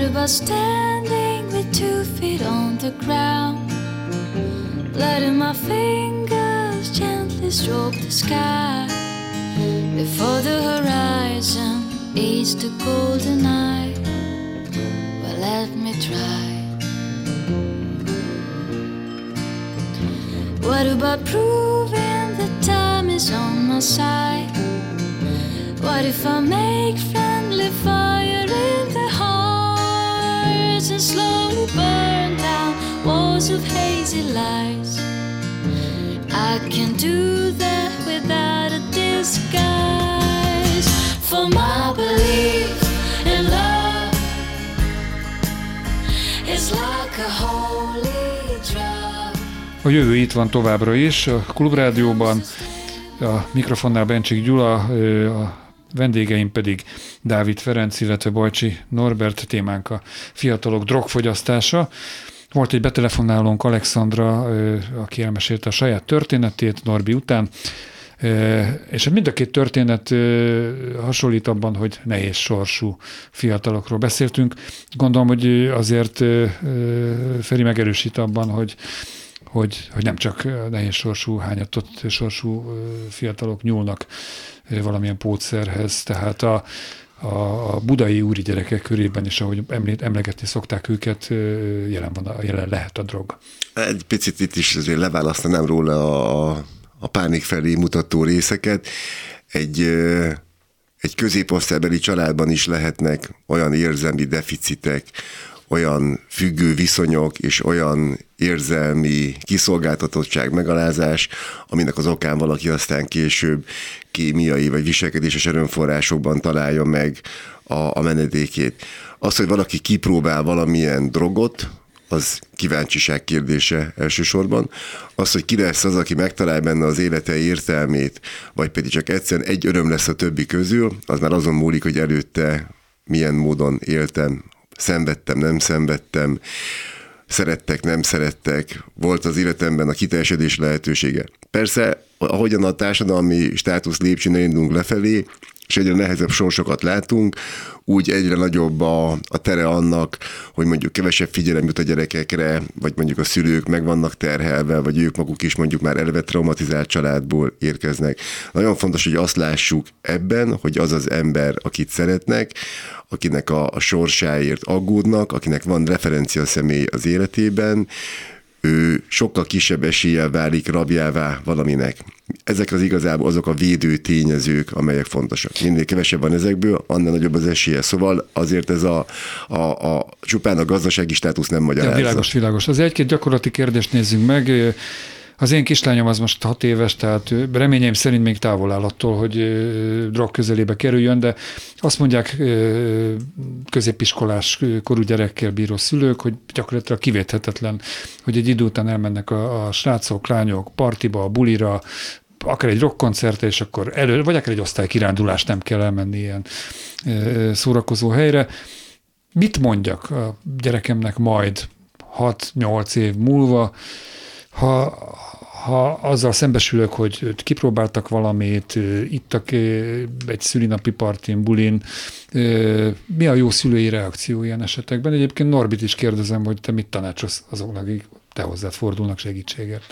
What about standing with two feet on the ground? Letting my fingers gently stroke the sky Before the horizon is the golden eye Well, let me try What about proving that time is on my side? What if I make friendly fire burn down walls of hazy lights? I can do that without a disguise. For my belief in love is like a holy drug. A jövő itt van továbbra is, a Klubrádióban, a mikrofonnál Bencsik Gyula, a vendégeim pedig Dávid Ferenc, illetve Bajcsi Norbert, témánk a fiatalok drogfogyasztása. Volt egy betelefonálónk Alexandra, aki elmesélte a saját történetét Norbi után, és mind a két történet hasonlít abban, hogy nehéz sorsú fiatalokról beszéltünk. Gondolom, hogy azért Feri megerősít abban, hogy hogy, hogy nem csak nehéz sorsú, hányatott sorsú fiatalok nyúlnak valamilyen pótszerhez, tehát a, a, budai úri gyerekek körében is, ahogy említ, emlegetni szokták őket, jelen, van, jelen lehet a drog. Egy picit itt is azért leválasztanám róla a, a pánik felé mutató részeket. Egy, egy középosztálybeli családban is lehetnek olyan érzelmi deficitek, olyan függő viszonyok és olyan érzelmi kiszolgáltatottság, megalázás, aminek az okán valaki aztán később kémiai vagy viselkedéses erőforrásokban találja meg a, a menedékét. Az, hogy valaki kipróbál valamilyen drogot, az kíváncsiság kérdése elsősorban. Az, hogy ki lesz az, aki megtalál benne az élete értelmét, vagy pedig csak egyszerűen egy öröm lesz a többi közül, az már azon múlik, hogy előtte milyen módon éltem, szenvedtem, nem szenvedtem, szerettek, nem szerettek, volt az életemben a kiteljesedés lehetősége. Persze, ahogyan a társadalmi státusz lépcsőn indulunk lefelé, és egyre nehezebb sorsokat látunk, úgy egyre nagyobb a, a tere annak, hogy mondjuk kevesebb figyelem jut a gyerekekre, vagy mondjuk a szülők meg vannak terhelve, vagy ők maguk is mondjuk már eleve traumatizált családból érkeznek. Nagyon fontos, hogy azt lássuk ebben, hogy az az ember, akit szeretnek, akinek a, a sorsáért aggódnak, akinek van referencia személy az életében, ő sokkal kisebb eséllyel válik rabjává valaminek. Ezek az igazából azok a védő tényezők, amelyek fontosak. Minél kevesebb van ezekből, annál nagyobb az esélye. Szóval azért ez a, a, a csupán a gazdasági státusz nem magyarázza. Ja, világos, világos. Az egy-két gyakorlati kérdést nézzünk meg. Az én kislányom az most hat éves, tehát reményeim szerint még távol áll attól, hogy drog közelébe kerüljön, de azt mondják középiskolás korú gyerekkel bíró szülők, hogy gyakorlatilag kivéthetetlen, hogy egy idő után elmennek a, a srácok, lányok partiba, a bulira, akár egy rockkoncertre, és akkor elő, vagy akár egy osztálykirándulást nem kell elmenni ilyen szórakozó helyre. Mit mondjak a gyerekemnek majd 6-8 év múlva, ha, ha azzal szembesülök, hogy kipróbáltak valamit, ittak egy szülinapi partin, bulin, mi a jó szülői reakció ilyen esetekben? Egyébként Norbit is kérdezem, hogy te mit tanácsolsz azoknak, akik te hozzád fordulnak segítséget.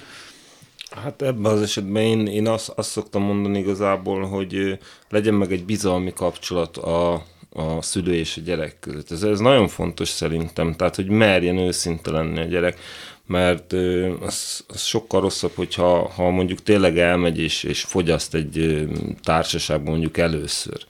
Hát ebben az esetben én, én azt, azt szoktam mondani igazából, hogy legyen meg egy bizalmi kapcsolat a, a szülő és a gyerek között. Ez, ez nagyon fontos szerintem, tehát hogy merjen őszinte lenni a gyerek mert az, az sokkal rosszabb, hogyha ha mondjuk tényleg elmegy és, és fogyaszt egy társaságban mondjuk először,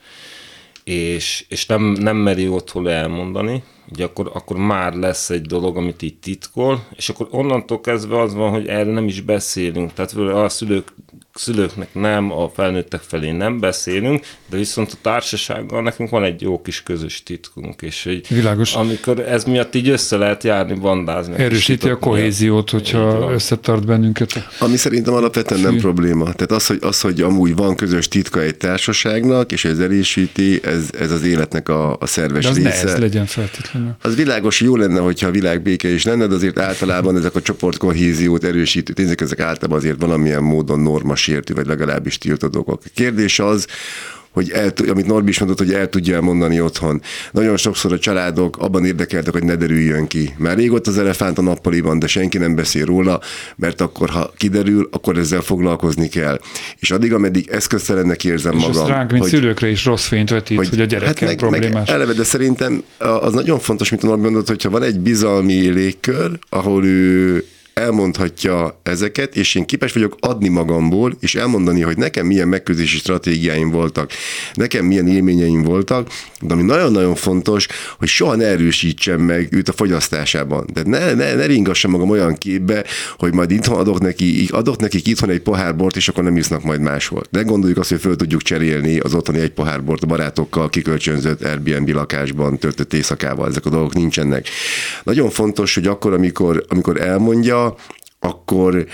és, és nem, nem meri otthon elmondani, ugye akkor, akkor már lesz egy dolog, amit így titkol, és akkor onnantól kezdve az van, hogy erről nem is beszélünk. Tehát a szülők szülőknek nem, a felnőttek felé nem beszélünk, de viszont a társasággal nekünk van egy jó kis közös titkunk, és hogy Világos. amikor ez miatt így össze lehet járni, bandázni. Erősíti a kohéziót, hogyha összetart bennünket. Ami szerintem alapvetően nem probléma. Tehát az, hogy, az, hogy amúgy van közös titka egy társaságnak, és ez erősíti, ez, ez az életnek a, a szerves de az része. Ne ez legyen feltétlenül. Az világos, jó lenne, hogyha a világ béke is lenne, de azért általában ezek a csoportkohéziót erősítő tényezők, ezek általában azért valamilyen módon normas sértő, vagy legalábbis tiltó dolgok. A kérdés az, hogy el, amit Norbi is mondott, hogy el tudja mondani otthon. Nagyon sokszor a családok abban érdekeltek, hogy ne derüljön ki. Már régott az elefánt a nappaliban, de senki nem beszél róla, mert akkor, ha kiderül, akkor ezzel foglalkozni kell. És addig, ameddig eszköztelennek érzem és magam. És ránk, mint hogy, szülőkre is rossz fényt vetít, hogy, hogy a gyerekkel hát meg, problémás. Meg eleve, de szerintem az nagyon fontos, mint a Norbi mondott, hogyha van egy bizalmi légkör, ahol ő elmondhatja ezeket, és én képes vagyok adni magamból, és elmondani, hogy nekem milyen megközelítési stratégiáim voltak, nekem milyen élményeim voltak, de ami nagyon-nagyon fontos, hogy soha ne erősítsem meg őt a fogyasztásában. De ne, ne, ne ringassam magam olyan képbe, hogy majd itthon adok, neki, adok nekik itthon egy pohár bort, és akkor nem isznak majd máshol. De gondoljuk azt, hogy föl tudjuk cserélni az otthoni egy pohár bort a barátokkal, kikölcsönzött Airbnb lakásban töltött éjszakával, ezek a dolgok nincsenek. Nagyon fontos, hogy akkor, amikor, amikor elmondja, akkor,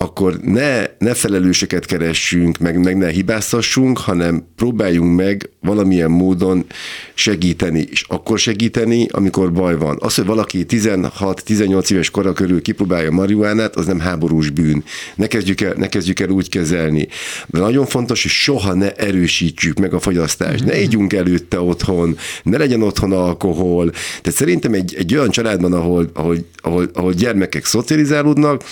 akkor ne, ne felelőseket keressünk, meg, meg ne hibáztassunk, hanem próbáljunk meg valamilyen módon segíteni, és akkor segíteni, amikor baj van. Az, hogy valaki 16-18 éves kora körül kipróbálja marihuánát, az nem háborús bűn. Ne kezdjük, el, ne kezdjük el úgy kezelni. De nagyon fontos, hogy soha ne erősítsük meg a fogyasztást. Ne ígyunk előtte otthon, ne legyen otthon alkohol. Tehát szerintem egy, egy olyan családban, ahol, ahol, ahol, ahol gyermekek szocializálódnak,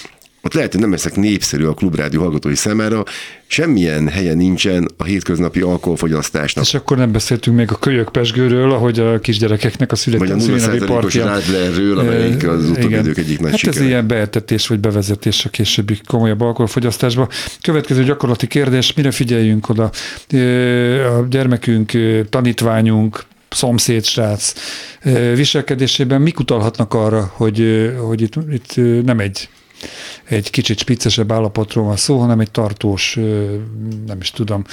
ott lehet, hogy nem leszek népszerű a klubrádió hallgatói számára, semmilyen helyen nincsen a hétköznapi alkoholfogyasztásnak. És akkor nem beszéltünk még a kölyökpesgőről, ahogy a kisgyerekeknek a született partja. Vagy a amelyik az utóbbi idők egyik nagy Hát sikere. ez ilyen beetetés vagy bevezetés a későbbi komolyabb alkoholfogyasztásba. Következő gyakorlati kérdés, mire figyeljünk oda? A gyermekünk, tanítványunk, szomszédsrác viselkedésében mik utalhatnak arra, hogy, hogy itt, itt nem egy egy kicsit spiccesebb állapotról van szó, hanem egy tartós, nem is tudom,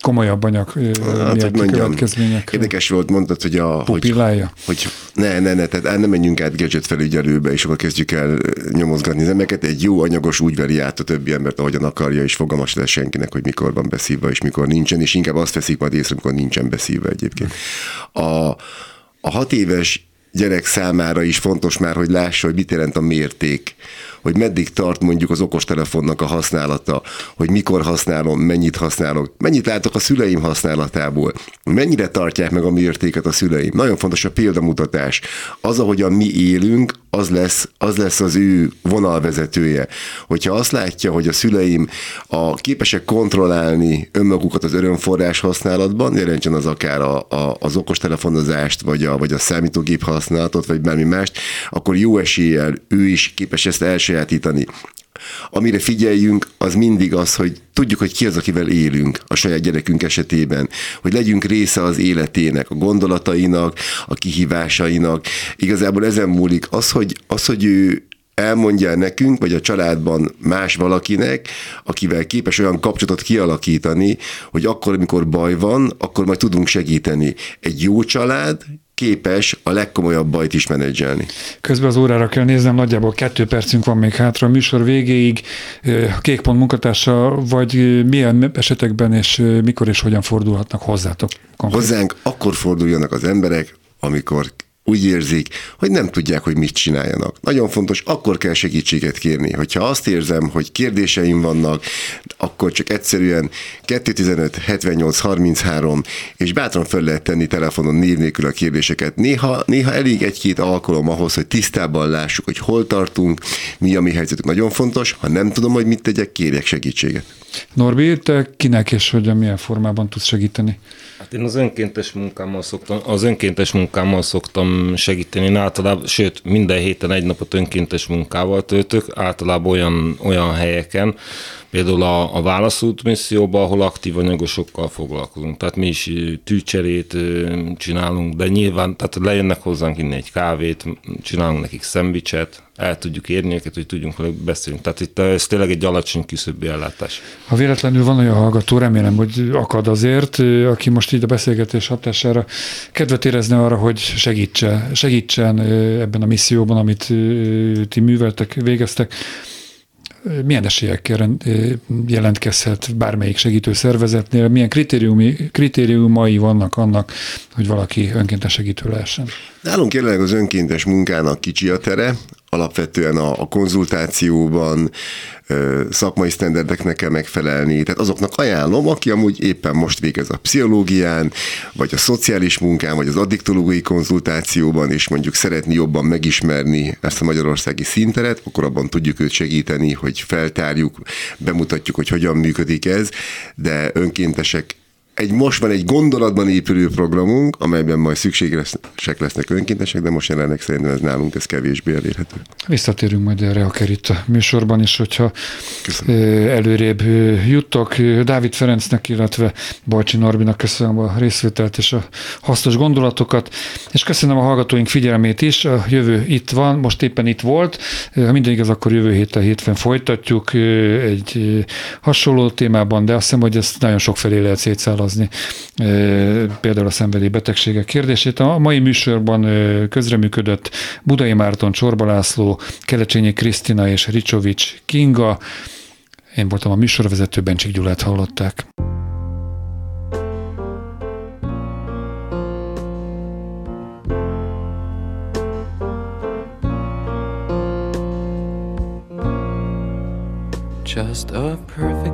komolyabb anyag hát, mondjam, következmények. Érdekes volt, mondtad, hogy a... Pupillája? Hogy, hogy ne, ne, ne, tehát nem menjünk át gadget felügyelőbe, és akkor kezdjük el nyomozgatni az embereket. Egy jó anyagos úgy veri át a többi embert, ahogyan akarja, és fogalmas lesz senkinek, hogy mikor van beszívva, és mikor nincsen, és inkább azt veszik majd észre, amikor nincsen beszívva egyébként. A, a hat éves gyerek számára is fontos már, hogy lássa, hogy mit jelent a mérték hogy meddig tart mondjuk az okostelefonnak a használata, hogy mikor használom, mennyit használok, mennyit látok a szüleim használatából, mennyire tartják meg a mértéket a szüleim. Nagyon fontos a példamutatás. Az, ahogyan mi élünk, az lesz, az lesz az ő vonalvezetője. Hogyha azt látja, hogy a szüleim a képesek kontrollálni önmagukat az örömforrás használatban, jelentsen az akár a, a, az okostelefonozást, vagy a, vagy a számítógép használatot, vagy bármi mást, akkor jó eséllyel ő is képes ezt elsajátítani. Amire figyeljünk, az mindig az, hogy tudjuk, hogy ki az, akivel élünk a saját gyerekünk esetében, hogy legyünk része az életének, a gondolatainak, a kihívásainak. Igazából ezen múlik az, hogy, az, hogy ő elmondja nekünk, vagy a családban más valakinek, akivel képes olyan kapcsolatot kialakítani, hogy akkor, amikor baj van, akkor majd tudunk segíteni. Egy jó család képes a legkomolyabb bajt is menedzselni. Közben az órára kell néznem, nagyjából kettő percünk van még hátra a műsor végéig. A Kékpont munkatársa, vagy milyen esetekben és mikor és hogyan fordulhatnak hozzátok? Konkrét? Hozzánk akkor forduljanak az emberek, amikor úgy érzik, hogy nem tudják, hogy mit csináljanak. Nagyon fontos, akkor kell segítséget kérni. Hogyha azt érzem, hogy kérdéseim vannak, akkor csak egyszerűen 215 78 33, és bátran fel lehet tenni telefonon név nélkül a kérdéseket. Néha, néha elég egy-két alkalom ahhoz, hogy tisztában lássuk, hogy hol tartunk, mi a mi helyzetünk. Nagyon fontos, ha nem tudom, hogy mit tegyek, kérjek segítséget. Norbi, te kinek és hogyan, milyen formában tudsz segíteni? Hát én az önkéntes munkámmal szoktam, az önkéntes munkámmal szoktam segíteni. Én általában, sőt, minden héten egy napot önkéntes munkával töltök, általában olyan, olyan helyeken, például a, a válaszút misszióban, ahol aktív anyagosokkal foglalkozunk. Tehát mi is tűcserét csinálunk, de nyilván, tehát lejönnek hozzánk inni egy kávét, csinálunk nekik szendvicset, el tudjuk érni őket, hogy tudjunk beszélni. Tehát itt ez tényleg egy alacsony küszöbbi ellátás. Ha véletlenül van olyan hallgató, remélem, hogy akad azért, aki most így a beszélgetés hatására kedvet érezne arra, hogy segítse, segítsen ebben a misszióban, amit ti műveltek, végeztek, milyen esélyekkel jelentkezhet bármelyik segítő szervezetnél, milyen kritériumi, kritériumai vannak annak, hogy valaki önkéntes segítő lehessen? Nálunk jelenleg az önkéntes munkának kicsi a tere, alapvetően a, a konzultációban szakmai sztenderdeknek kell megfelelni. Tehát azoknak ajánlom, aki amúgy éppen most végez a pszichológián, vagy a szociális munkán, vagy az addiktológiai konzultációban, és mondjuk szeretni jobban megismerni ezt a magyarországi szinteret, akkor abban tudjuk őt segíteni, hogy feltárjuk, bemutatjuk, hogy hogyan működik ez, de önkéntesek egy most van egy gondolatban épülő programunk, amelyben majd szükségesek lesznek önkéntesek, de most jelenleg szerintem ez nálunk ez kevésbé elérhető. Visszatérünk majd erre akár itt a műsorban is, hogyha köszönöm. előrébb juttok. Dávid Ferencnek, illetve Bajcsi Norbinak köszönöm a részvételt és a hasznos gondolatokat, és köszönöm a hallgatóink figyelmét is. A jövő itt van, most éppen itt volt. Ha minden igaz, akkor jövő héten hétfőn folytatjuk egy hasonló témában, de azt hiszem, hogy ezt nagyon sok felé lehet szétszállni meghatározni például a szenvedély betegségek kérdését. A mai műsorban közreműködött Budai Márton, Csorba László, Kelecsényi Krisztina és Ricsovics Kinga. Én voltam a műsorvezető, Bencsik Gyulát hallották. Just a perfect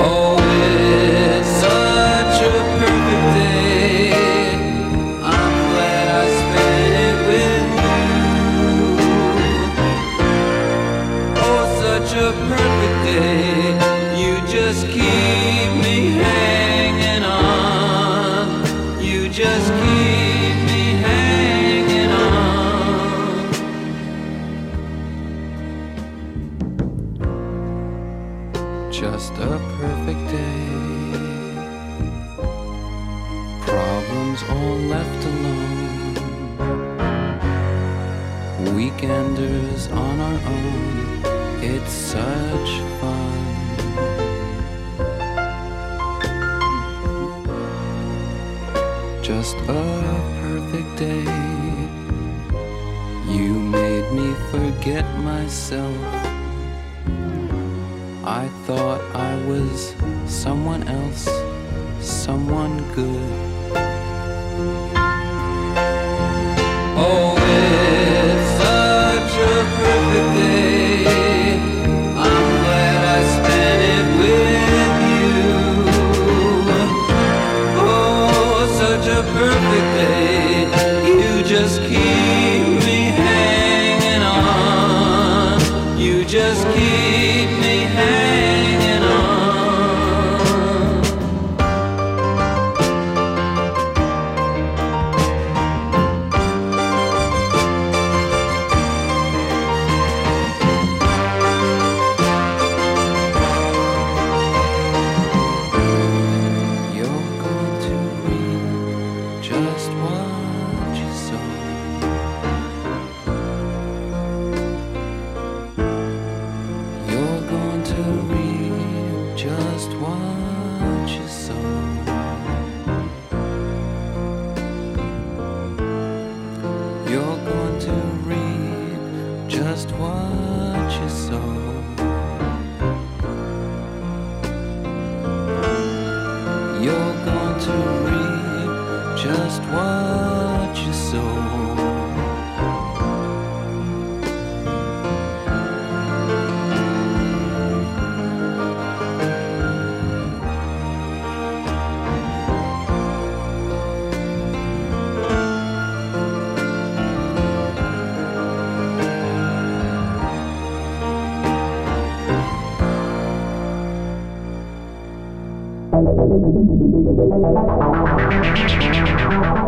Oh.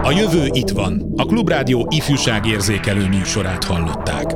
A jövő itt van. A Klubrádió ifjúságérzékelő műsorát hallották.